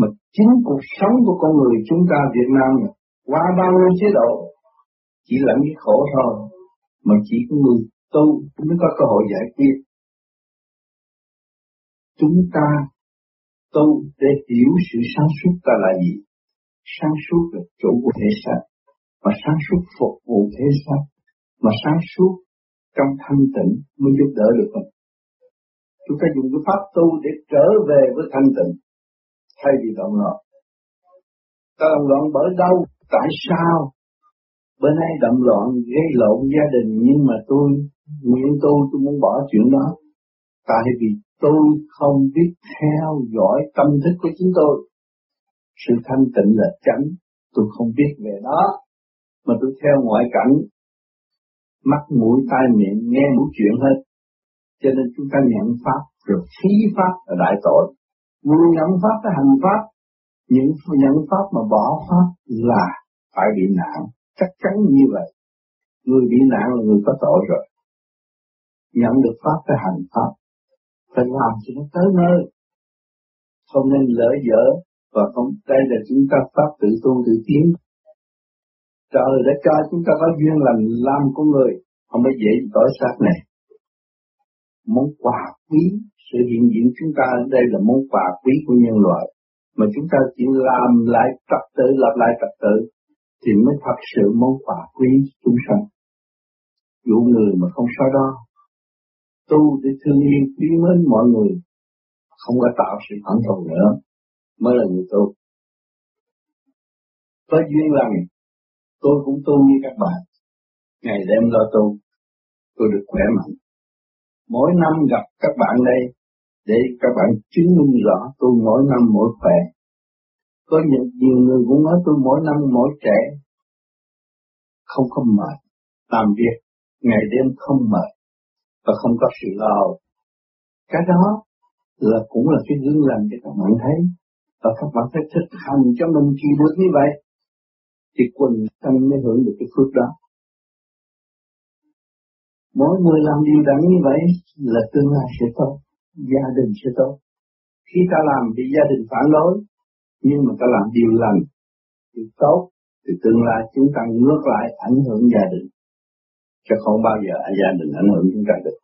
Mà chính cuộc sống của con người chúng ta Việt Nam này, qua bao nhiêu chế độ chỉ là cái khổ thôi mà chỉ có người tu mới có cơ hội giải quyết. Chúng ta tu để hiểu sự sáng suốt ta là gì. Sáng suốt là chủ của thể xác mà sáng suốt phục vụ thế xác mà sáng suốt trong thanh tịnh mới giúp đỡ được mình. Chúng ta dùng cái pháp tu để trở về với thanh tịnh thay vì động loạn ta động loạn bởi đâu tại sao? Bên nay động loạn, gây lộn gia đình, nhưng mà tôi nguyện tôi tôi muốn bỏ chuyện đó. Tại vì tôi không biết theo dõi tâm thức của chính tôi. Sự thanh tịnh là chánh tôi không biết về đó mà tôi theo ngoại cảnh. Mắt, mũi, tai, miệng, nghe mũi chuyện hết. Cho nên chúng ta nhận pháp rồi phí pháp là đại tội vừa nhận pháp cái hành pháp, những nhận pháp mà bỏ pháp là phải bị nạn. Chắc chắn như vậy. Người bị nạn là người có tội rồi. Nhận được pháp cái hành pháp, phải làm cho nó tới nơi. Không nên lỡ dở và không, đây là chúng ta pháp tự tu tự tiến. Trời đã cho chúng ta có duyên lành làm con người, không phải dễ tội sát này. Món quà quý sự hiện diện chúng ta ở đây là món quà quý của nhân loại, mà chúng ta chỉ làm lại trật tự lặp lại trật tự thì mới thật sự món quà quý chúng sanh. Dụ người mà không sao đó tu để thương yêu quý mến mọi người, không có tạo sự phản thù nữa, mới là người tu. Có duyên lành, tôi cũng tu như các bạn. Ngày đêm lo tu, tôi được khỏe mạnh. Mỗi năm gặp các bạn đây để các bạn chứng minh rõ tôi mỗi năm mỗi khỏe. Có nhiều, nhiều người cũng nói tôi mỗi năm mỗi trẻ. Không có mệt. Làm việc ngày đêm không mệt và không có sự lo cái đó là cũng là cái gương lành cho các bạn thấy và các bạn phải thực hành cho mình chỉ được như vậy. Thì quần thân mới hưởng được cái phước đó. Mỗi người làm điều đẳng như vậy là tương lai sẽ tốt gia đình sẽ tốt. Khi ta làm bị gia đình phản đối, nhưng mà ta làm điều lành, điều tốt, thì tương lai chúng ta ngược lại ảnh hưởng gia đình. Chứ không bao giờ gia đình ảnh hưởng chúng ta được.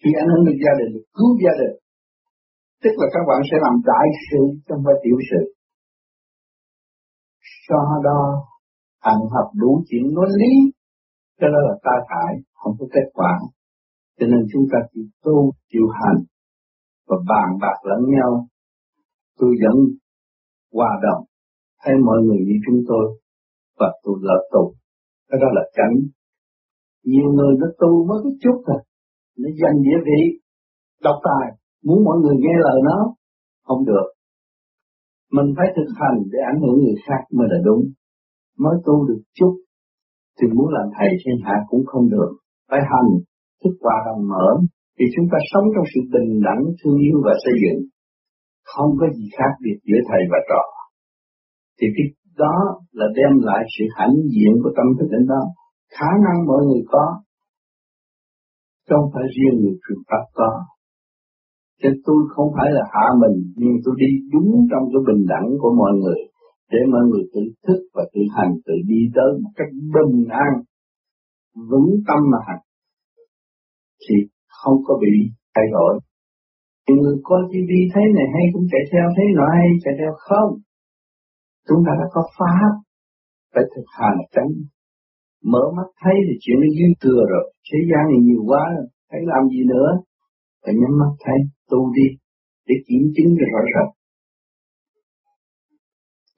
Khi ảnh hưởng được gia đình cứu gia đình. Tức là các bạn sẽ làm đại sự trong phải tiểu sự. Do đó ăn hợp đủ chuyện nói lý cái đó là ta thải không có kết quả. Cho nên chúng ta chỉ tu chịu hành và bàn bạc lẫn nhau, tôi dẫn hòa đồng. Thấy mọi người như chúng tôi và tôi là tu cái đó là tránh. nhiều người nó tu mới cái chút thôi. Nó dành địa vị, độc tài. Muốn mọi người nghe lời nó, không được. Mình phải thực hành để ảnh hưởng người khác mới là đúng. Mới tu được chút, thì muốn làm thầy thiên hạ cũng không được. Phải hành, thức hòa đồng mở thì chúng ta sống trong sự bình đẳng, thương yêu và xây dựng. Không có gì khác biệt giữa thầy và trò. Thì cái đó là đem lại sự hãnh diện của tâm thức đến đó. Khả năng mọi người có không phải riêng người truyền pháp có. Thế tôi không phải là hạ mình, nhưng tôi đi đúng trong cái bình đẳng của mọi người, để mọi người tự thức và tự hành, tự đi tới một cách bình an, vững tâm mà hành. Thì không có bị thay đổi. Những người coi TV thấy này hay cũng chạy theo thấy nọ hay chạy theo không? Chúng ta đã có pháp, phải thực hành tránh. Mở mắt thấy thì chuyện nó dư thừa rồi, thế gian này nhiều quá, thấy làm gì nữa? Phải nhắm mắt thấy, tu đi, để kiểm chứng cho rõ ràng.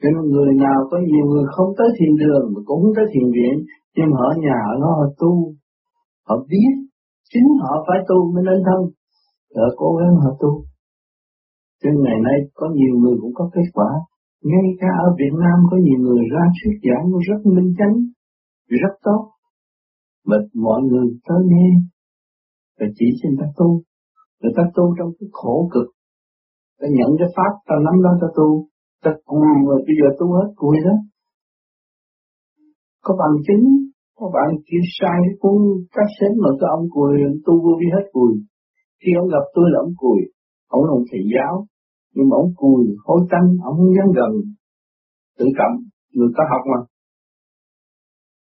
Cho nên người nào có nhiều người không tới thiền đường mà cũng tới thiền viện, nhưng họ ở nhà họ họ tu, họ biết chính họ phải tu mới nên thân. Họ cố gắng họ tu. Trên ngày nay có nhiều người cũng có kết quả. Ngay cả ở Việt Nam có nhiều người ra thuyết giảng rất minh chánh, rất tốt. Mà mọi người tới nghe. Và chỉ xin ta tu. Người ta tu trong cái khổ cực. Ta nhận cái pháp, ta nắm đó ta tu. Ta cùi mà bây giờ tu hết cùi đó. Có bằng chứng có bạn kia sai cái cuốn cassette mà cái ông cùi, tu vô vi hết cùi. Khi ông gặp tôi là ông cùi, ông là ông thầy giáo. Nhưng mà ông cùi hối tanh ông không dám gần. Tự cảm, người ta học mà.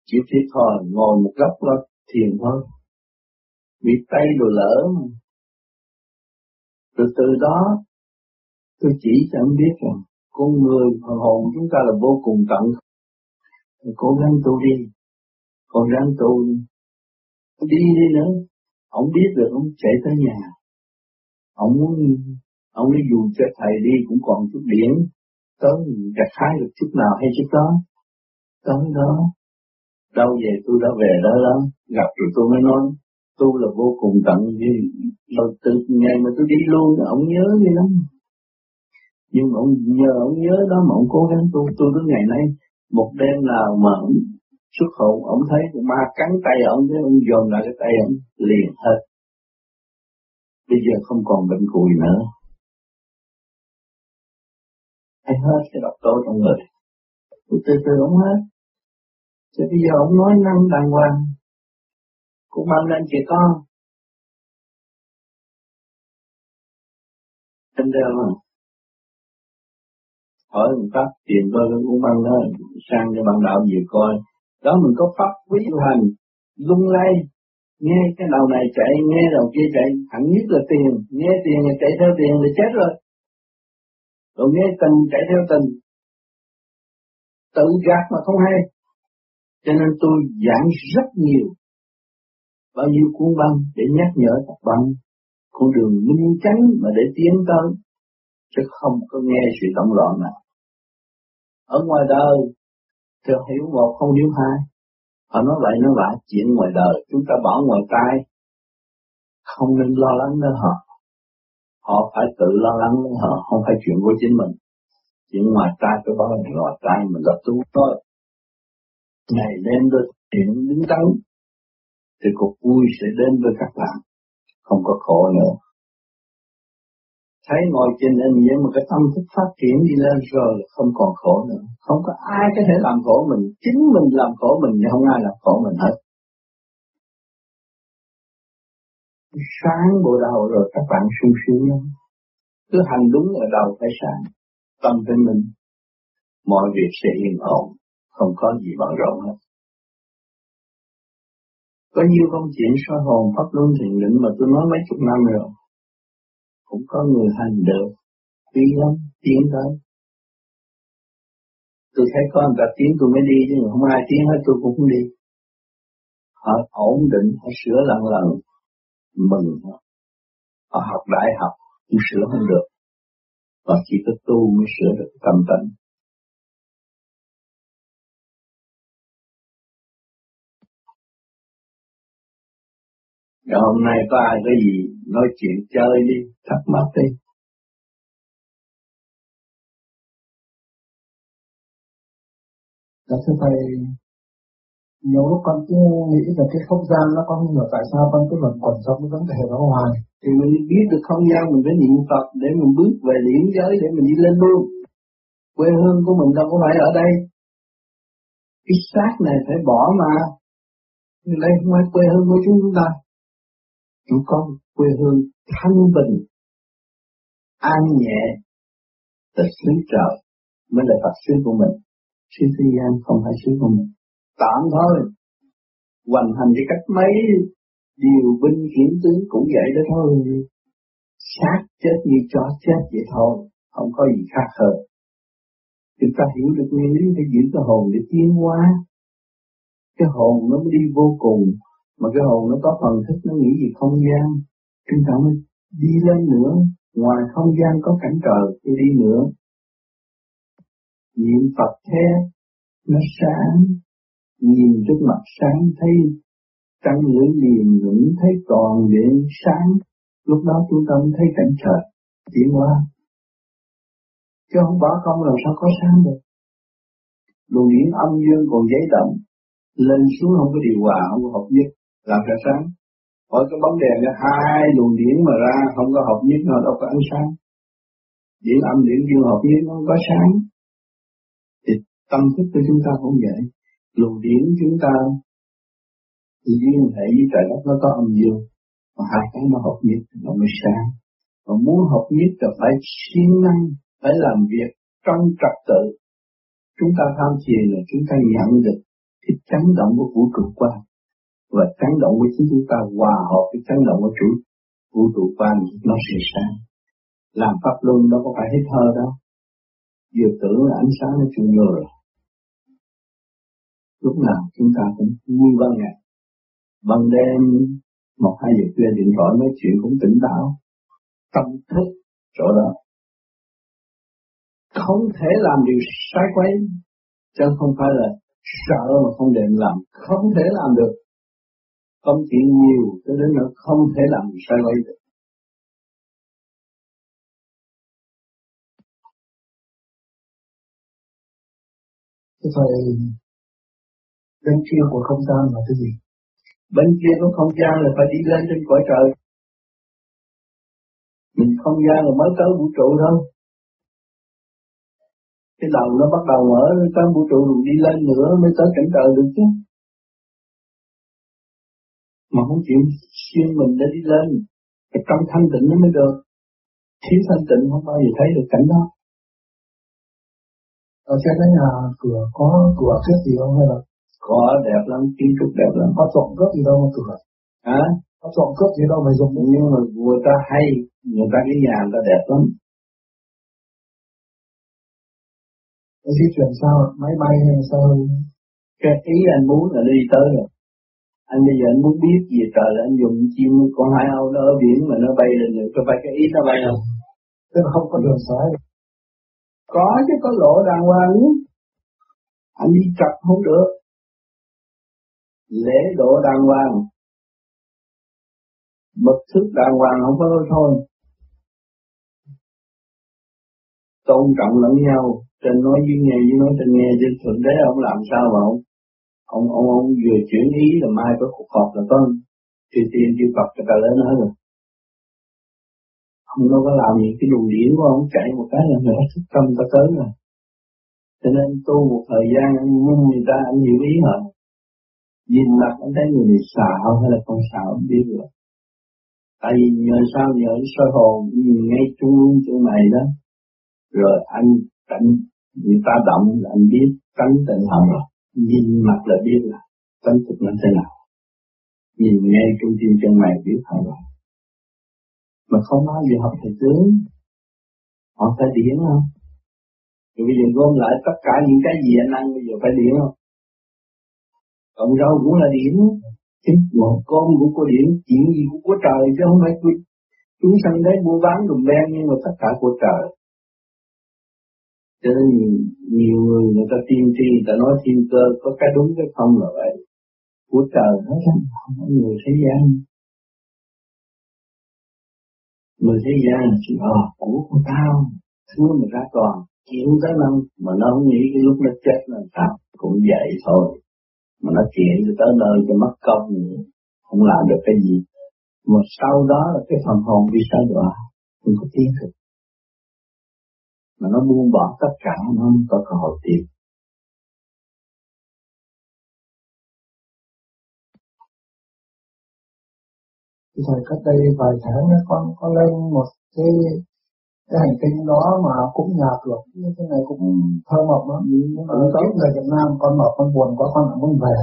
Chỉ thiệt thòi ngồi một góc là thiền thôi. Bị tay đồ lỡ mà. Từ từ đó, tôi chỉ cho ông biết rằng, con người phần hồn chúng ta là vô cùng tận. Cố gắng tu đi còn ráng tu đi. Đi đi nữa. Ông biết được ông chạy tới nhà. Ông muốn, ông đi dù cho thầy đi cũng còn chút điển tới gặt hái được chút nào hay chút đó. Tới đó. Đâu về tôi đã về đó đó. Gặp rồi tôi mới nói tu là vô cùng tận như rồi từ ngày mà tôi đi luôn, ông nhớ gì lắm. Nhưng mà ông nhờ, ông nhớ đó mà ông cố gắng tu. Tôi tới ngày nay, một đêm nào mà ông xuất hồn ông thấy ma cắn tay ông, thế ông dồn lại cái tay ông liền hết. Bây giờ không còn bệnh cùi nữa. Thấy hết cái độc tố trong người. Từ từ ông hết. Thì bây giờ ông nói năng đàng hoàng. Cũng mang lên chị con. Anh đeo mà. Hỏi một pháp tiền tôi cũng mang nó sang cho bạn đạo gì coi. Đó mình có pháp quý hành lung lay Nghe cái đầu này chạy, nghe đầu kia chạy Hẳn nhất là tiền, nghe tiền là chạy theo tiền là chết rồi. Rồi nghe tình chạy theo tình. Tự gạt mà không hay. Cho nên tôi giảng rất nhiều. Bao nhiêu cuốn băng để nhắc nhở các bạn. Con đường minh chánh mà để tiến tới. Chứ không có nghe sự động loạn nào. Ở ngoài đời chưa hiểu một, không hiểu hai. Họ nói vậy, nó lại chuyện ngoài đời. Chúng ta bỏ ngoài tai. Không nên lo lắng nữa họ. Họ phải tự lo lắng nữa họ, không phải chuyện của chính mình. Chuyện ngoài tai cái bao ngoài tai mình là tu thôi ngày đêm tôi chuyện đứng đắn thì cuộc vui sẽ đến với các bạn. Không có khổ nữa thấy ngồi trên nên vậy mà cái tâm thức phát triển đi lên rồi không còn khổ nữa. Không có ai có thể làm khổ mình. Chính mình làm khổ mình nhưng không ai làm khổ mình hết. Sáng bộ đầu rồi các bạn sung sướng lắm. Cứ hành đúng ở đầu phải sáng. Tâm với mình mọi việc sẽ yên ổn. Không có gì bận rộn hết. Có nhiều công chuyện soi hồn pháp luân thiền định mà tôi nói mấy chục năm rồi. Cũng có người hành được, quý lắm, tiến tới. Tôi thấy có người ta tiến tôi mới đi, chứ không ai tiến hết tôi cũng không đi. Họ ổn định, họ sửa lần lần, mừng họ. Họ học đại học, cũng sửa không được. Và chỉ có tu mới sửa được tâm tánh. Rồi hôm nay có ai có gì nói chuyện chơi đi, thắc mắc đi. Dạ thưa Thầy, nhiều lúc con cứ nghĩ về cái không gian nó con không hiểu tại sao con cứ luẩn quẩn trong cái vấn đề đó hoài. Thì mình biết được không gian mình phải niệm Phật để mình bước về điển giới để mình đi lên luôn. Quê hương của mình đâu có phải ở đây. Cái xác này phải bỏ mà. Đây không phải quê hương của chúng ta chúng con quê hương thanh bình, an nhẹ, là xứ trời mới là Phật xứ của mình. Xứ thế gian không phải xứ của mình. Tạm thôi, hoành hành với cách mấy điều binh hiển tướng cũng vậy đó thôi. Sát chết như chó chết vậy thôi, không có gì khác hơn. Chúng ta hiểu được nguyên lý để giữ cái hồn để tiến hóa. Cái hồn nó mới đi vô cùng, mà cái hồn nó có phần thức nó nghĩ về không gian. Chúng ta mới đi lên nữa, ngoài không gian có cảnh trời, thì đi nữa. Niệm Phật thế, nó sáng, nhìn trước mặt sáng thấy, trăng lưỡi liền ngưỡng thấy toàn điện sáng. Lúc đó chúng ta mới thấy cảnh trời, chuyển qua chứ không bỏ công làm sao có sáng được. Luồng điển âm dương còn giấy động lên xuống không có điều hòa, không có hợp nhất làm ra sáng. Bởi cái bóng đèn ra hai luồng điển mà ra không có hợp nhất nó đâu có ánh sáng. Điển âm điển dương hợp nhất nó không có sáng. Thì tâm thức của chúng ta cũng vậy. Luồng điển chúng ta liên hệ với trời đất nó có âm dương. Mà hai cái nó hợp nhất nó mới sáng. Mà muốn học nhất là phải siêng năng, phải làm việc trong trật tự. Chúng ta tham thiền là chúng ta nhận được cái chấn động của vũ trụ quan và chấn động của chính chúng ta, hòa hợp với chấn động của chủ vũ trụ quan nó sẽ sáng. Làm pháp luân đâu có phải hết thơ đâu. Vừa tưởng là ánh sáng nó chung rồi. Lúc nào chúng ta cũng vui ban ngày. Ban đêm, một hai giờ khuya điện thoại nói chuyện cũng tỉnh táo. Tâm thức chỗ đó. Không thể làm điều sai quấy. Chứ không phải là sợ mà không định làm. Không thể làm được. Công chuyện nhiều cho đến nó không thể làm sai quấy được. Thế thời bên kia của không gian là cái gì? Bên kia của không gian là phải đi lên trên cõi trời. Mình không gian là mới tới vũ trụ thôi. Cái đầu nó bắt đầu mở tới vũ trụ rồi đi lên nữa mới tới cảnh trời được chứ. Mà không chịu xuyên mình để đi lên. Cái trong thanh tịnh nó mới được. Thiếu thanh tịnh không bao giờ thấy được cảnh đó. Ở trên cái nhà cửa có cửa trước gì không hay là có đẹp lắm, kiến trúc đẹp lắm. Có trộm cướp gì đâu mà cửa. Hả? Có trộm cướp gì đâu mà dùng. Nhưng mà người ta hay, người ta cái nhà người ta đẹp lắm. Cái di chuyển sao? Máy bay hay sao? Cái ý anh muốn là đi tới rồi. Anh bây giờ anh muốn biết gì trời là anh dùng chim con hai âu nó ở biển mà nó bay lên rồi, có phải cái ý nó bay không? Tức là không có đường xóa. Có chứ có lộ đàng hoàng. Anh đi chặt không được. Lễ độ đàng hoàng. Bậc thức đàng hoàng không có thôi. Tôn trọng lẫn nhau. Trên nói với nghe với nói trên nghe trên thượng đế ông làm sao mà ông ông ông, ông vừa chuyển ý là mai có cuộc họp là có thì tiền chư Phật cho ta lớn hết rồi. Ông đâu có làm gì cái luồng điển của ông chạy một cái là người thức tâm ta tới rồi. Cho nên tu một thời gian anh nhìn người ta anh hiểu ý họ. Nhìn mặt anh thấy người này xạo hay là không xạo không biết được tại vì nhờ sao nhờ soi hồn nhìn ngay trung chỗ này đó. Rồi anh cảnh người ta động là anh biết tánh tình họ rồi nhìn mặt là biết là tánh thực nó thế nào. Nhìn ngay trung tim chân mày biết họ rồi. Mà không nói giờ học thầy tướng họ phải điển không? Rồi bây giờ gom lại tất cả những cái gì anh ăn bây giờ phải điển không? Cộng rau cũng là điểm, chính một con cũng có điểm, chuyện gì cũng có trời chứ không phải chúng sanh đấy mua bán đùm ben nhưng mà tất cả của trời. Cho nên nhiều, nhiều người người ta tiên tri, người ta nói thiên cơ có cái đúng cái không là vậy. Của trời hết á, không có người thế gian. Người thế gian chỉ ờ của của tao, thương mà ra còn, chịu tới năm mà nó không nghĩ cái lúc nó chết là sao, cũng vậy thôi. Mà nó chuyện cho tới nơi cho mất công không làm được cái gì. Mà sau đó là cái phần hồn bị sa đọa không có tiến thực mà nó buông bỏ tất cả nó không có cơ hội tiến Thời cách đây vài tháng con con lên một cái cái hành tinh đó mà cũng nhà cửa như thế này cũng thơ mộng lắm. Nhưng mà có người Việt Nam con mập con buồn quá con không muốn về.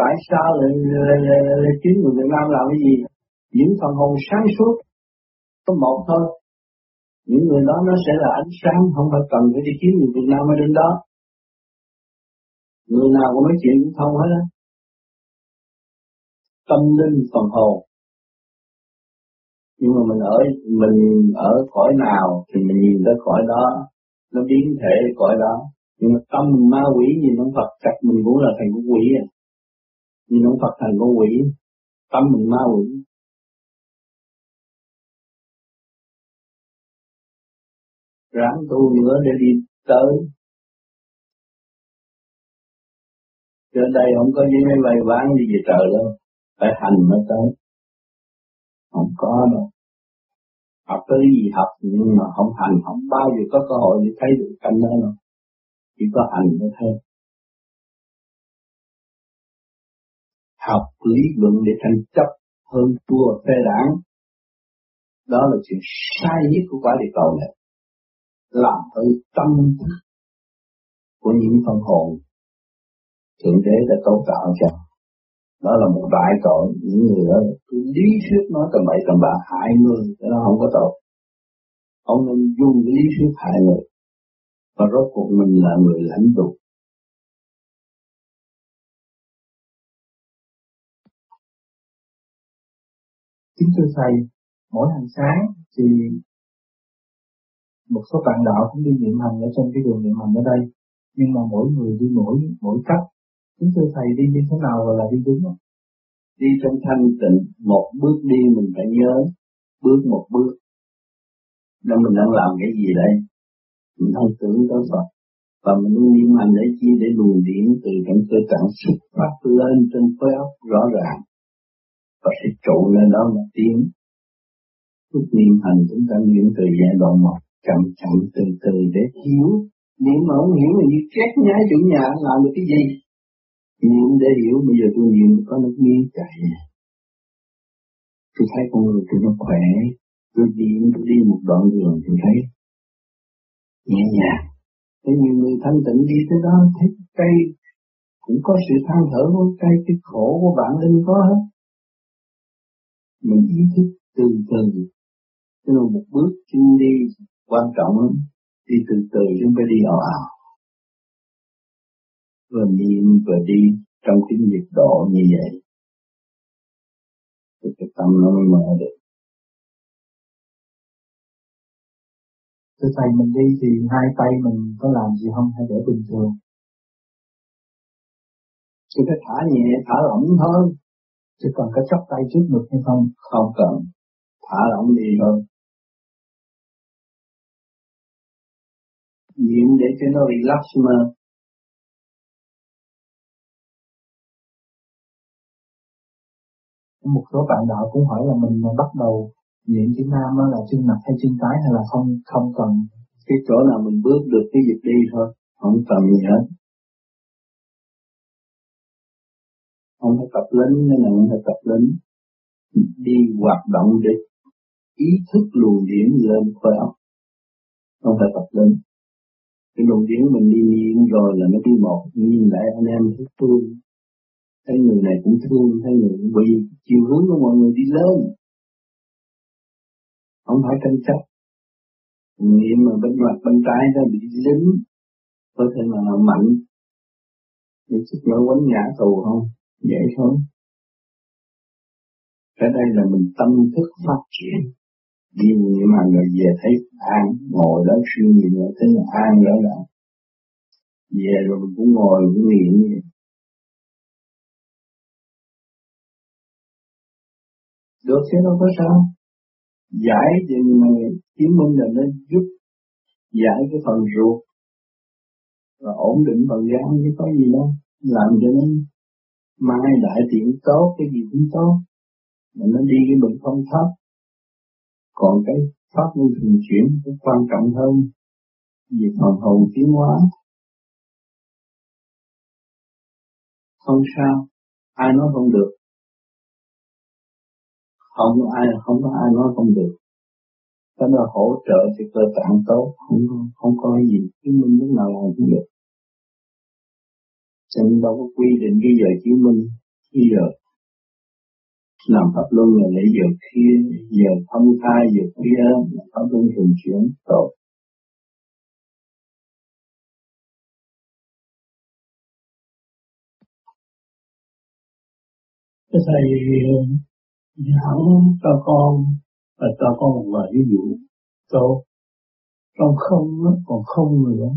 Tại sao lại, lại, lại, lại kiếm người Việt Nam làm cái gì? Những phần hồn sáng suốt có một thôi những người đó nó sẽ là ánh sáng, không phải cần phải đi kiếm người Việt Nam ở đến đó. Người nào cũng nói chuyện cũng thông hết á. Tâm linh phần hồn. Nhưng mà mình ở mình ở cõi nào thì mình nhìn tới cõi đó, nó biến thể cõi đó. Nhưng mà tâm mình ma quỷ nhìn ông Phật, chắc mình cũng là thành con quỷ à. Nhìn ông Phật thành con quỷ, tâm mình ma quỷ. Ráng tu nữa để đi tới. Trên đây không có những cái vay ván gì về trời đâu. Phải hành mới tới. Không có đâu. Học tới gì học, nhưng mà không hành, không bao giờ có cơ hội để thấy được cảnh đó đâu. Chỉ có hành mới thấy. Học lý luận để thành chấp hơn thua phê đảng. Đó là chuyện sai nhất của quả địa cầu này làm ở tâm thức của những phần hồn. Thượng đế đã cấu tạo cho đó là một đại tội những người đó cứ lý thuyết nói tầm bậy tầm bạ, hại người, cái đó không có tội. Ông nên dùng lý thuyết hại người, và rốt cuộc mình là người lãnh tụ. Kính thưa thầy, mỗi hàng sáng thì một số bạn đạo cũng đi niệm hành ở trên cái đường niệm hành ở đây. Nhưng mà mỗi người đi mỗi mỗi cách. Chính thưa thầy đi như thế nào rồi là đi đúng không? đi trong thanh tịnh, một bước đi mình phải nhớ, bước một bước. Đó, mình đang làm cái gì đây? Mình không tưởng tới Phật. Và mình luôn niệm hành để chi? Để luồng điển từ trong cơ tạng xuất phát lên trên khối óc rõ ràng. Và sẽ trụ lên đó mà tiến lúc niệm hành, chúng ta niệm từ giai đoạn một chậm chậm, từ từ để hiểu niệm mà không hiểu là như chết nhái chủ nhà làm được cái gì. Niệm để hiểu, bây giờ tôi niệm có nước miếng chảy tôi thấy con người tôi nó khỏe. Tôi đi tôi đi một đoạn đường, tôi thấy nhẹ nhàng. Có nhiều người thanh tịnh đi tới đó, thấy cây cũng có sự than thở của cây, cái khổ của bạn linh có hết. Mình ý thức từ từ. Cho nên một bước chân đi quan trọng đi từ từ chứ không phải đi ảo ảo vừa niệm vừa đi trong cái nhiệt độ như vậy thì cái tâm nó mới mở được Thưa Thầy mình đi thì hai tay mình có làm gì không hay để bình thường? Chỉ phải thả nhẹ, thả lỏng thôi. Chỉ cần có chắp tay trước ngực hay không? Không cần. Thả lỏng đi thôi. Niệm để cho nó relax mà. Một số bạn đạo cũng hỏi là mình bắt đầu niệm chữ nam đó là chân mặt hay chân trái hay là không không cần? Cái chỗ nào mình bước được cái việc đi thôi không cần gì hết. Không phải tập lính nên là không phải tập lính. Đi hoạt động để ý thức luồng điển lên khởi óc. Không phải tập lính cái luồng điển mình đi niệm rồi là nó đi một nhìn lại anh em thấy thương. Thấy người này cũng thương, thấy người cũng bị chiều hướng của mọi người đi lên. Không phải tranh chấp. Niệm mà bên mặt, bên trái nó bị dính, có thể là nó mạnh. Để chút nữa quánh ngã tù không? Dễ thôi. Cái đây là mình tâm thức phát triển nhưng niệm mà rồi về thấy an, ngồi đó suy nghĩ rồi thấy an đó là về rồi mình cũng ngồi cũng niệm như vậy. Được chứ, đâu có sao. Giải thì chứng minh là nó giúp giải cái phần ruột. Và ổn định phần gan chứ có gì đâu. Làm cho nó mai đại tiện tốt, cái gì cũng tốt. Mà nó đi cái bệnh không thấp còn cái pháp luân thường chuyển cũng quan trọng hơn. Về phần hồn tiến hóa. Không sao, ai nói không được. Không, ai, không có ai nói không được. Cái đó hỗ trợ thì cơ tạng tốt, không không có cái gì chứng minh lúc nào làm cũng được. Cho nên đâu có quy định cái giờ chứng minh, cái giờ làm pháp luân là lấy giờ kia giờ thông thai, giờ kia pháp luân thường chuyển tốt cái thầy giảng cho con và cho con một vài ví dụ. Tốt con không còn không nữa.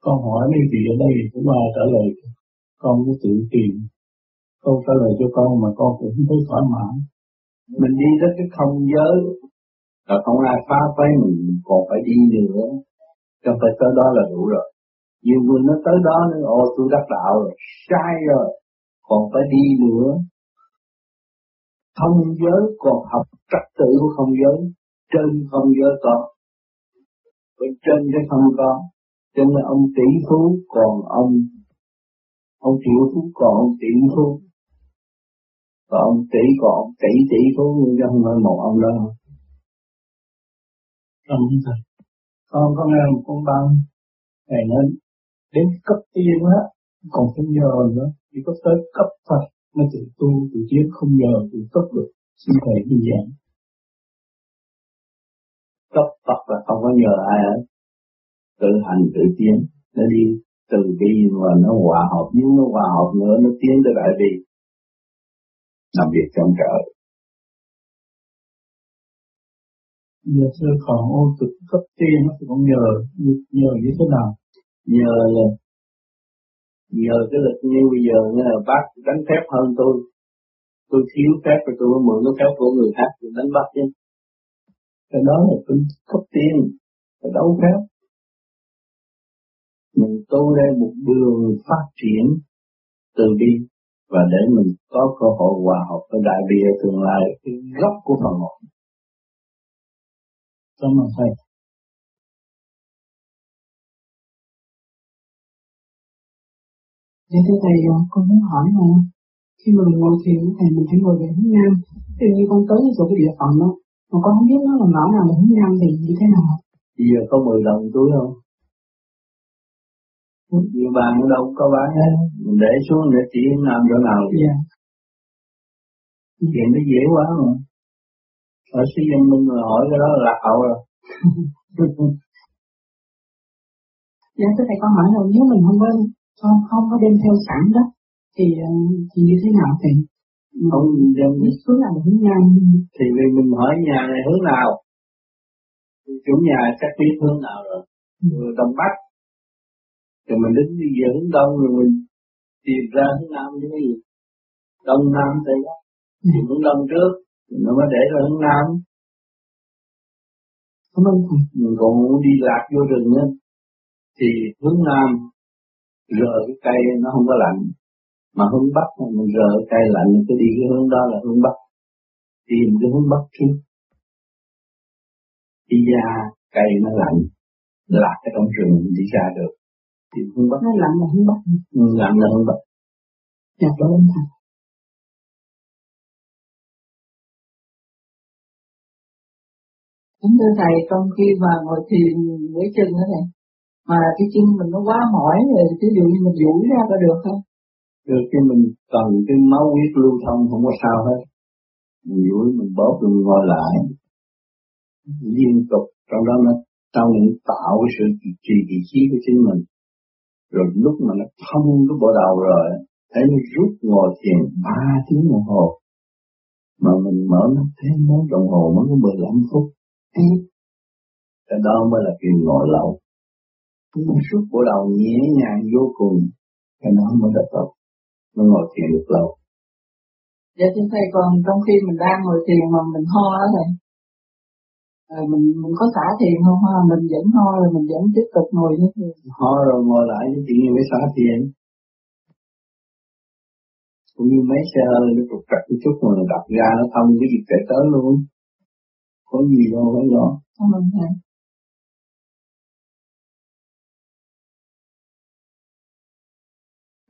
Con hỏi mấy vị ở đây cũng mà trả lời. Con cũng tự tìm câu trả lời cho con mà con cũng không thấy thoải mãn. Mình đi tới cái không giới là không ai phá phái mình còn phải đi nữa. Cho phải tới đó là đủ rồi. Nhiều người nó tới đó nữa ô tôi đắc đạo rồi sai rồi còn phải đi nữa. Không giới còn học trật tự của không giới. Trên không giới còn, bên trên cái không có. Cho nên ông tỷ phú còn ông ông triệu phú còn ông tỷ phú còn ông tỷ còn ông tỷ tỷ nhưng chứ không phải một ông đó. Cảm ơn thầy. Con có nghe một con băng. Thầy nói đến cấp tiên á còn không nhờ nữa. Chỉ có tới cấp Phật mới tự tu tự tiến không nhờ tự cấp được. Xin thầy đi giảng. Cấp Phật là không có nhờ ai hết. Tự hành tự tiến. Nó đi từ bi mà nó hòa hợp. Nhưng nó hòa hợp nữa nó tiến tới đại bi làm việc trong trời. Giờ sư còn ô cực cấp tiên nó cũng nhờ nhờ như thế nào? Nhờ là nhờ cái lực như bây giờ nghe là bác đánh phép hơn tôi. Tôi thiếu phép rồi tôi mới mượn cái phép của người khác tôi đánh bắt chứ. Cái đó là tôi cấp tiên cái đấu phép mình tu đây một đường phát triển từ bi và để mình có cơ hội hòa hợp với đại bi ở tương lai cái gốc của phần hồn. Cảm ơn thầy. Dạ thưa thầy, ờ, con muốn hỏi là khi mà mình ngồi thiền thầy mình phải ngồi về hướng Nam. Dụ như con tới cái chỗ cái địa phận đó, mà con không biết nó là rõ nào là hướng Nam thì như thế nào? Bây giờ có 10 đồng túi không? Nhiều bàn đâu có bán hết. Mình để xuống để chỉ Nam chỗ nào. Dạ. Chuyện nó dễ quá mà. Ở sư dân minh mà hỏi cái đó là lạc hậu rồi. dạ thưa thầy con hỏi là nếu mình không có không không có đem theo sẵn đó thì thì như thế nào thì không đem hướng nào hướng nam thì vì mình hỏi nhà này hướng nào chủ nhà chắc biết hướng nào rồi ừ. đông bắc rồi mình đứng đi về hướng đông rồi mình tìm ra hướng nam chứ cái gì? Đông nam tây bắc ừ. thì hướng đông trước nó mới để ra hướng nam. Mình còn muốn đi lạc vô rừng á. Thì hướng nam rờ cái cây nó không có lạnh mà hướng bắc mình rờ cái cây lạnh cứ đi cái hướng đó là hướng bắc. Tìm cái hướng bắc trước. Đi ra cây nó lạnh lạc cái trong rừng đi ra được tìm hướng bắc nó lạnh là hướng bắc ừ, lạnh là hướng bắc dạ cảm ơn thầy Kính thưa Thầy, trong khi mà ngồi thiền với chân đó Thầy, mà cái chân mình nó quá mỏi rồi ví dụ như mình duỗi ra có được không? Được khi mình cần cái máu huyết lưu thông không có sao hết. Mình duỗi mình bóp mình ngồi lại. Liên tục trong đó nó trong tạo cái sự trì vị trí của chính mình rồi lúc mà nó thông cái bộ đầu rồi, thấy nó rút ngồi thiền ba tiếng đồng hồ. Mà mình mở nó thêm mấy đồng hồ mới có 15 phút. Tiếp cái đó mới là chuyện ngồi lâu. Một suốt bộ đầu nhẹ nhàng vô cùng, cái nó mới là tốt. Nó ngồi thiền được lâu. Dạ thưa thầy, còn trong khi mình đang ngồi thiền mà mình ho đó thầy rồi mình mình có xả thiền không ha mình vẫn ho rồi mình vẫn tiếp tục ngồi như thế. Ho rồi ngồi lại chứ chuyện gì mới xả thiền cũng như mấy xe hơi nó trục trặc chút mà nó đập ra nó thông cái việc chạy tới luôn. Có gì đâu phải lo cảm ơn thầy.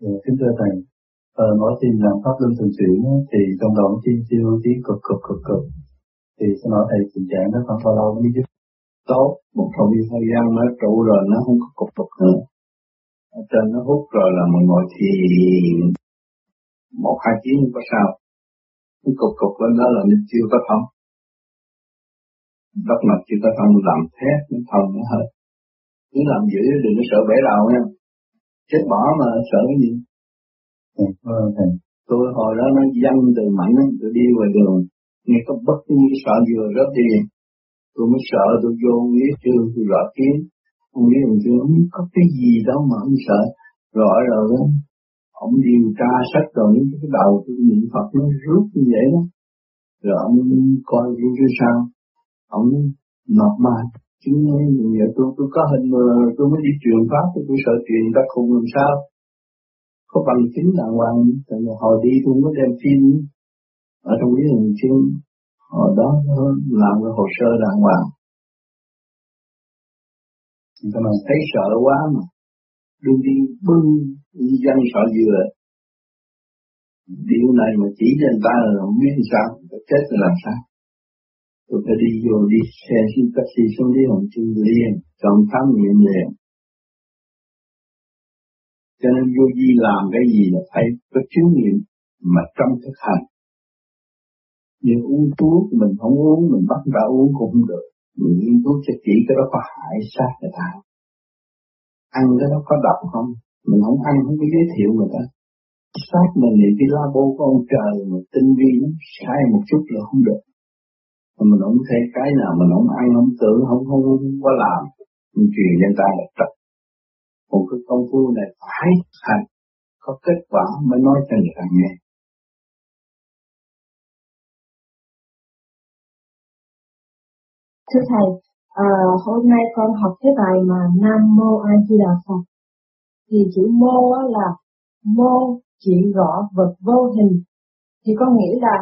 Dạ, kính thưa thầy, ờ, mỗi khi làm pháp luân thường xuyên thì trong đầu nó chiên siêu tiếng cực cực cực cực. Thì xin hỏi thầy tình trạng đó khoảng bao lâu mới dứt? Tốt, một thời thời gian nó trụ rồi nó không có cục cực nữa. Ở trên nó hút rồi là mình ngồi thiền một hai tiếng không có sao. Cái cục cục lên đó là nó chưa có thông. Đất mạch chưa có thông làm thét nó thông nó hết. Cứ làm dữ đừng có sợ bể đầu nha chết bỏ mà sợ cái gì ừ, tôi hồi đó nó dăng từ mạnh tôi đi ngoài đường nghe có bất cứ sợ vừa ra đi. Tôi mới sợ tôi vô nghĩa trường tôi rõ kiến ông lý ông chưa có cái gì đâu mà ông sợ. Rõ rồi đó ông điều tra sách rồi những cái đầu tôi niệm Phật nó rút như vậy đó. Rồi ông coi như thế sao? Ông nộp mà Chứng vậy. Tôi tôi có hình mà tôi mới đi truyền pháp tôi, tôi sợ truyền ta khùng làm sao. Có bằng chứng đàng hoàng. Tại hồi đi tôi mới đem phim ở trong cái hành chính họ đó làm cái hồ sơ đàng hoàng. Nhưng mà thấy sợ quá mà. Đương đi bưng dân sợ dừa. Điều này mà chỉ cho người ta là không biết sao chết là làm sao. Tôi phải đi vô đi xe xuống taxi xuống đi hồng chung liền trong khám nghiệm liền cho nên vô di làm cái gì là phải có chứng nghiệm mà trong thực hành như uống thuốc mình không uống mình bắt ra uống cũng không được. Mình nghiên thuốc sẽ chỉ cái đó có hại sát người ta. Ăn cái đó có độc không? Mình không ăn không có giới thiệu người ta. Sát mình thì cái labo của ông trời mà tinh vi nó sai một chút là không được. Mà mình không thấy cái nào mình không ăn không tưởng không không, không có làm. Mình truyền cho ta là trật. Một cái công phu này phải hành có kết quả mới nói cho người ta nghe. Thưa Thầy, à, hôm nay con học cái bài mà Nam Mô A Di Đà Phật. Thì chữ mô là mô chỉ rõ vật vô hình. Thì con nghĩ là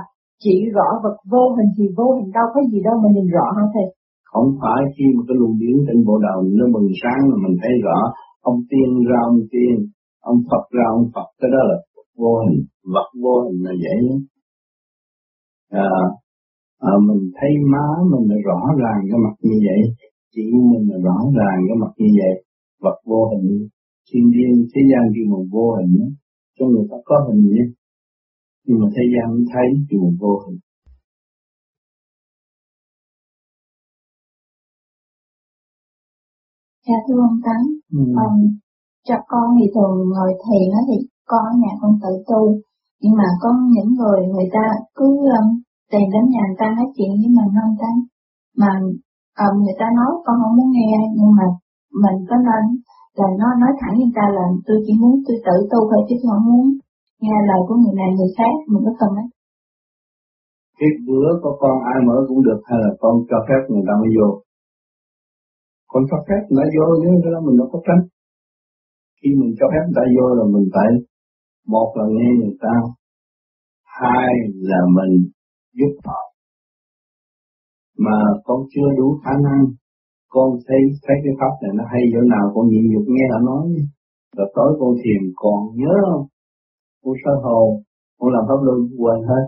chỉ rõ vật vô hình thì vô hình đâu có gì đâu mà nhìn rõ hả Thầy? Không phải khi mà cái luồng điển trên bộ đầu nó bừng sáng là mình thấy rõ ông tiên ra ông tiên, ông Phật ra ông Phật, cái đó là vô hình, vật vô hình là vậy. À, à, mình thấy má mình là rõ ràng cái mặt như vậy, chỉ mình là rõ ràng cái mặt như vậy, vật vô hình, thiên nhiên thế gian kêu một vô hình, cho người ta có hình nhé, nhưng mà thế gian thấy kêu một vô hình. Dạ thưa ông Tấn, ừ. um, cho con thì thường ngồi thiền á thì con ở nhà con tự tu, nhưng mà có những người người ta cứ um, tìm đến nhà người ta nói chuyện với mình không ta, mà um, người ta nói con không muốn nghe, nhưng mà mình có nên là nó nói thẳng với người ta là tôi chỉ muốn tôi tự tu thôi chứ không muốn nghe lời của người này người khác, mình có cần ấy. Cái bữa có con ai mở cũng được hay là con cho phép người ta mới vô? Con cho phép người ta vô nếu cái đó mình đâu có tránh. Khi mình cho phép người ta vô là mình phải một là nghe người ta, hai là mình giúp họ. Mà con chưa đủ khả năng, con thấy thấy cái pháp này nó hay chỗ nào con nhịn nhục nghe họ nói. Rồi tối con thiền còn nhớ không? Con sơ hồ, con làm pháp luân quên hết.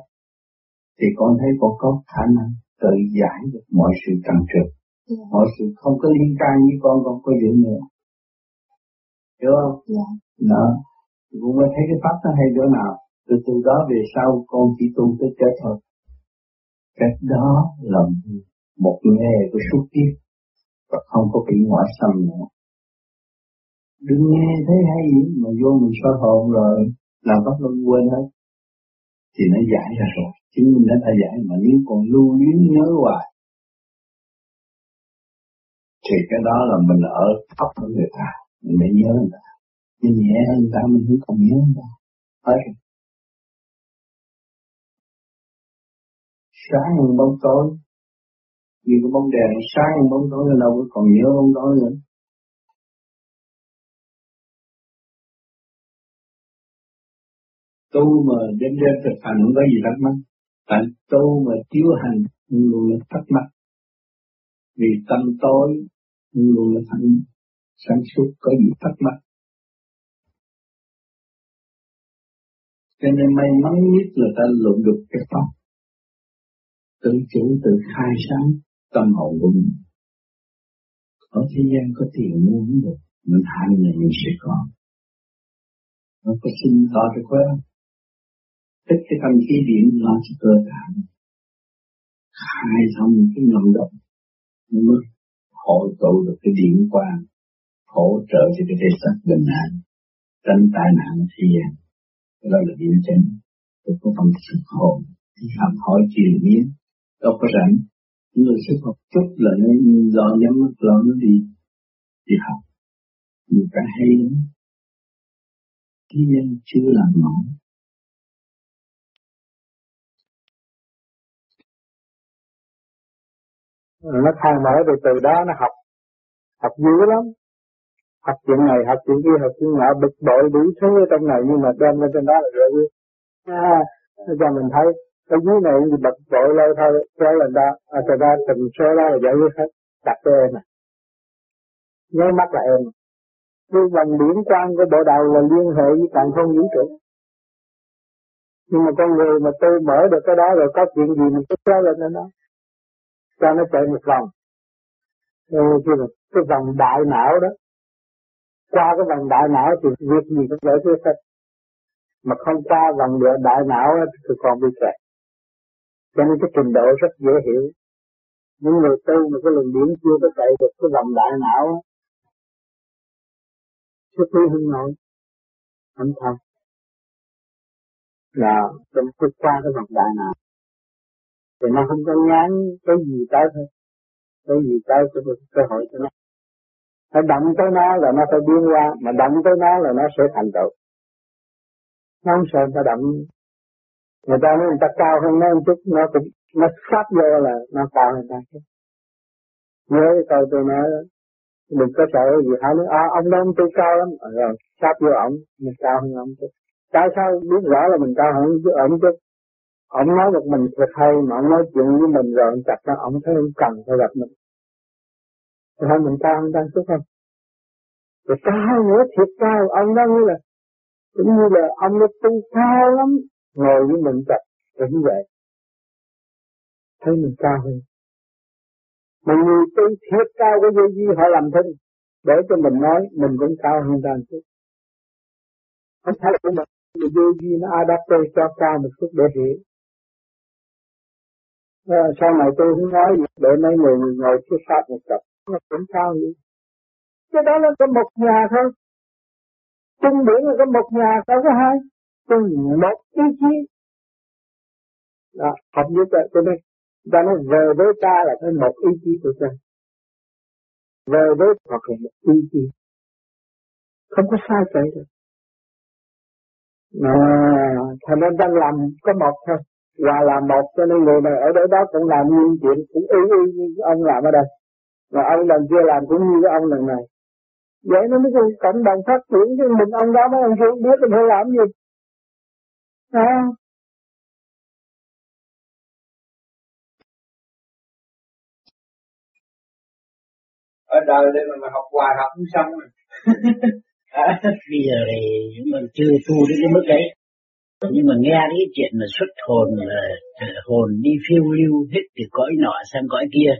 Thì con thấy con có khả năng tự giải được mọi sự trần trực Yeah. Mọi sự không có liên can với con, con có chuyện nữa. Hiểu không? Yeah. Đó. Cũng mới thấy cái pháp nó hay chỗ nào. Từ từ đó về sau con chỉ tu tới chết thôi. Cái đó là một nghề của suốt kiếp và không có bị ngoại xâm nữa. Đừng nghe thấy hay gì mà vô mình soi hồn rồi làm bắt luôn quên hết. Thì nó giải ra rồi. Chính mình đã đã giải mà nếu còn lưu luyến nhớ hoài, thì cái đó là mình ở thấp hơn người ta. Mình mới nhớ người ta. Mình nhẹ hơn người ta, mình không còn nhớ người ta. Hết sáng hơn bóng tối. Như cái bóng đèn sáng hơn bóng tối đâu có còn nhớ bóng tối nữa. Tu mà đến đêm thực hành không có gì thắc mắc tại tu mà chiếu hành luôn là thắc mắc. Vì tâm tối luôn là thanh sáng suốt có gì thắc mắc. Cho nên may mắn nhất là ta luận được cái pháp tự chủ, tự khai sáng tâm hồn của mình. Ở thế gian có tiền mua không được, mình hành là mình sẽ có. Nó có xin to cho quá tích cái tâm khí điểm lo cho cơ thể. Khai thông cái ngầm động mới hội tụ được cái điện quang, hỗ trợ cho cái thế xác bình an, tránh tai nạn thế gian. Đó là điểm chính. Tôi có phần sức hồn học hỏi truyền biến đâu có rảnh. Người sức học chút là nó lo nhắm mắt lo nó đi đi học. Nhiều cái hay lắm. Thế nhân chưa làm nổi nó khai mở rồi từ đó nó học. Học dữ lắm. Học chuyện này học chuyện kia học chuyện nọ bực bội đủ thứ ở trong này nhưng mà đem lên trên đó là rồi à, cho mình thấy ở dưới này thì bật bội lâu thôi kéo lên đó. À, từ ra tình số đó là giải quyết hết đặt cho em à. Nháy mắt là em. Cái vòng điển quan của bộ đầu là liên hệ với càng không vũ trụ. Nhưng mà con người mà tôi mở được cái đó rồi có chuyện gì mình cứ kéo lên nó cho nó chạy một vòng. Ờ, cái, cái vòng đại não đó. Qua cái vòng đại não thì việc gì cũng giải quyết hết. Mà không qua vòng địa đại não thì còn bị kẹt cho nên cái trình độ rất dễ hiểu. Những người tu mà cái luồng điển chưa có chạy được cái vòng đại não sẽ tu không nổi âm thôi là trong phút qua cái vòng đại não. Thì nó không có nhán cái gì tới thôi. Cái gì tới cho cơ hội cho nó. Phải động tới nó là nó phải biến qua mà động tới nó là nó sẽ thành tựu. Nó không sợ ta động người ta nói người ta cao hơn nó một chút nó cũng nó sát vô là nó cao hơn ta chút. Nhớ cái câu tôi nói đó đừng có sợ gì hả nói à ông đó ông tôi cao lắm. À, rồi sát vô ổng mình cao hơn ông chút. Tại sao biết rõ là mình cao hơn chứ ổng chút? Ông nói một mình thiệt hay mà ông nói chuyện với mình rồi ông chặt ra ông thấy ông cần phải gặp mình. Thì thôi mình cao hơn ta chút không rồi cao nữa thiệt cao. Ông đó như là cũng như là ông nó tu cao lắm ngồi với mình chặt cũng vậy. Thấy mình cao hơn. Mà người tu thiệt cao cái gì vi họ làm thinh để cho mình nói mình cũng cao hơn ta chút. Không phải là mình người vô vi nó adapte cho cao một chút để hiểu. À, sau này tôi không nói gì để mấy người ngồi trước pháp một cặp nó cũng cao như. cái đó là có một nhà thôi. Trung biển là có một nhà đâu có hai chung một ý chí. Đó học như vậy cho nên ta nói về với ta là cái một ý chí của ta. Về với hoặc là một ý chí. Không có sai chạy được. Mà, thành nên đang làm có một thôi. Và làm một, cho nên người này ở đây đó cũng làm nguyên chuyện, cũng y y như ông làm ở đây. Mà ông lần kia làm cũng như cái ông lần này. Vậy nó mới cộng đồng phát triển, chứ mình ông đó mấy ông kia biết mình phải làm gì à. ở đời đây mà, mà học hoài học không xong rồi. À, bây giờ thì mình chưa tu đến cái mức đấy. Nhưng mà nghe cái chuyện mà xuất hồn là hồn đi phiêu lưu hết từ cõi nọ sang cõi kia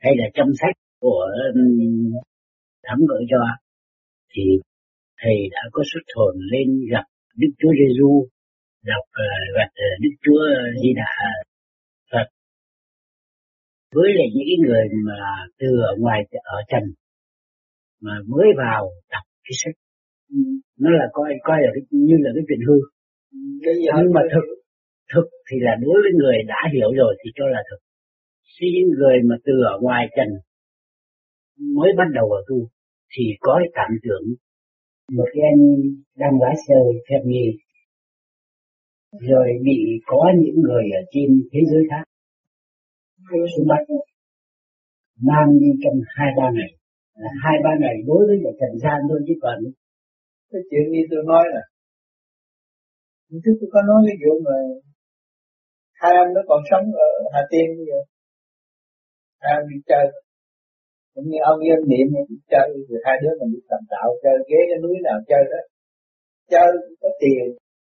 hay là trong sách của thấm gửi cho thì thầy đã có xuất hồn lên gặp Đức Chúa Giêsu gặp uh, gặp uh, Đức Chúa Di Đà Phật. Với lại những cái người mà từ ở ngoài ở trần mà mới vào đọc cái sách nó là coi coi là cái, như là cái chuyện hư. Nhưng mà thực thực thì là đối với người đã hiểu rồi thì cho là thực. Khi những người mà từ ở ngoài trần mới bắt đầu vào tu thì có cái cảm tưởng một cái anh đang lái xe phép nghi rồi bị có những người ở trên thế giới khác xuống bắt, mang đi trong hai ba ngày. Hai ba ngày đối với lại trần gian thôi chứ còn cái chuyện như tôi nói là trước tôi có nói cái vụ mà hai anh nó còn sống ở Hà Tiên bây giờ. Hai anh đi chơi. Cũng như ông yên niệm đi chơi, thì hai đứa mình đi tầm tạo chơi ghế cái núi nào chơi đó. Chơi có tiền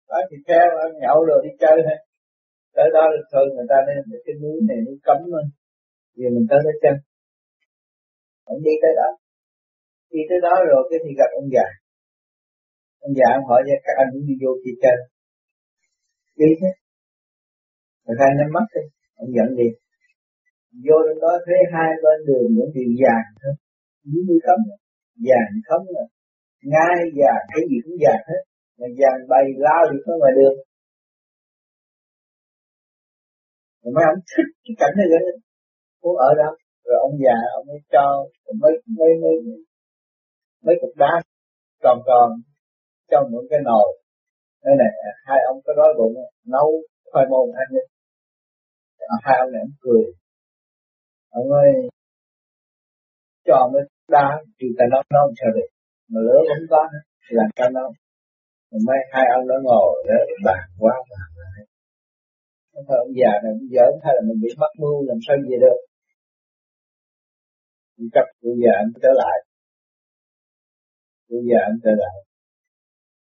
đó thì theo ăn nhậu rồi đi chơi thôi. Tới đó thôi, người ta nên cái núi này nó cấm thôi. Vì mình tới đó chân ông đi tới đó. Đi tới đó rồi cái thì gặp ông già. Ông già ông hỏi cho các anh muốn đi vô thì chơi? Đi thế người ta nhắm mắt đi. Ông dẫn đi vô đến đó thấy hai bên đường những điều vàng thôi. Những như cấm vàng cấm rồi. Ngay vàng, cái gì cũng vàng hết mà dàn bay lao được nó ngoài được, rồi mấy ông thích cái cảnh này vậy muốn ở đó rồi ông già ông mới cho mấy mấy mấy mấy cục đá tròn tròn trong một cái nồi. Đây này hai ông có đói bụng nấu khoai môn ăn đi. Hai ông này ông cười. Ông ơi cho mấy đá thì ta nấu nấu sao được. Mà lỡ không có làm cho nấu mấy hai ông đó ngồi đó, bàn quá bàn lại không phải ông già này bây giỡn hay là mình bị mắc mưu, làm sao gì được? Cấp cụ già anh trở lại. Cụ già anh trở lại.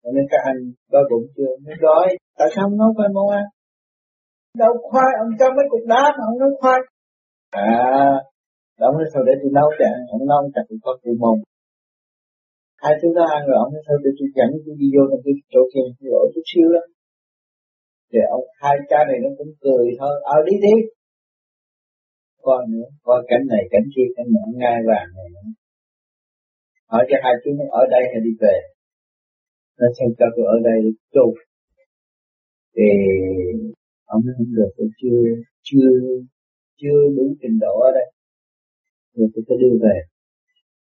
Cho nên các anh đói bụng chưa? Nó đói. Tại sao không nấu khoai môn ăn đâu khoai, ông cho mấy cục đá mà ông nấu khoai. À đóng nói sao để tôi nấu cho ông nấu chả tôi có cụ mông hai chúng ta ăn rồi ông nói sao tôi dẫn tôi đi vô trong cái chỗ kia tôi ở chút xíu đó. Thì ông hai cha này nó cũng cười thôi. Ở à, đi đi. Coi nữa coi cảnh này cảnh kia cảnh nọ ngai vàng này nữa. Hỏi cho hai chúng ở đây hay đi về? Nó xem cho tôi ở đây đi tu thì ông nói không được tôi chưa chưa chưa đủ trình độ ở đây. Thì tôi sẽ đưa về.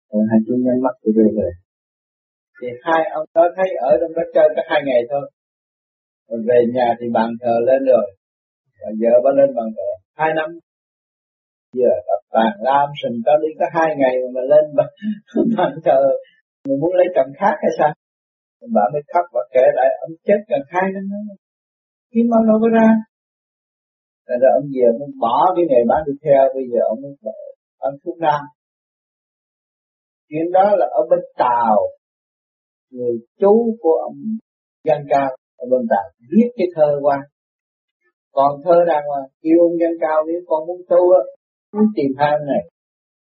Còn hai chú nhắm mắt tôi đưa về thì hai ông đó thấy ở trong đó chơi có hai ngày thôi. Mình về nhà thì bàn thờ lên rồi. Và vợ bà lên bàn thờ hai năm. Giờ tập bàn lam sình tao đi có hai ngày mà mình lên bàn, bàn thờ. Mình muốn lấy chồng khác hay sao? Bà mới khóc và kể lại ông chết gần hai năm nữa kiếm ông đâu có ra? Rồi ra ông về ông bỏ cái nghề bán thịt heo bây giờ ông ăn thuốc nam. Chuyện đó là ở bên Tàu, người chú của ông Văn Cao ở bên Tàu viết cái thơ qua. Còn thơ đàng hoàng, kêu ông Văn Cao nếu con muốn tu á, muốn tìm hang này,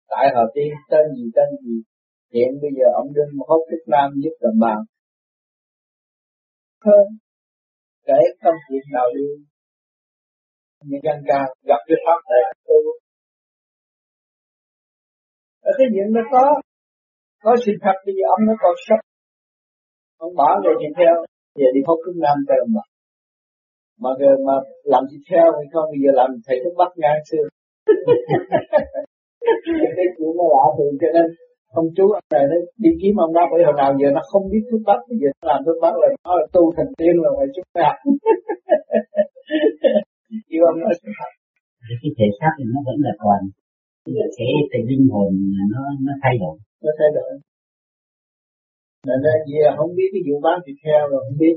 tại họ tiên tên gì tên gì, hiện bây giờ ông đương một hốt thuốc nam giúp đồng bàn. Thơ, kể công chuyện nào đi những dân ca gặp cái pháp này tu ở cái chuyện nó có có sự thật thì ông nó còn sống ông bỏ rồi thì theo giờ đi hốt cúng nam cho mà. Mà mà làm gì theo hay không bây giờ làm thầy thuốc bắc ngang xưa. Cái chuyện nó lạ thường cho nên ông chú ông này nó đi kiếm ông đó bởi hồi nào giờ nó không biết thuốc bắc bây giờ nó làm thuốc bắc là nó là tu thành tiên là phải chút nào yêu ông nói cái thể xác thì nó vẫn là còn mà cái cái linh hồn nó nó thay đổi. Nó thay đổi nên là gì không biết cái vụ bán thịt heo rồi không biết.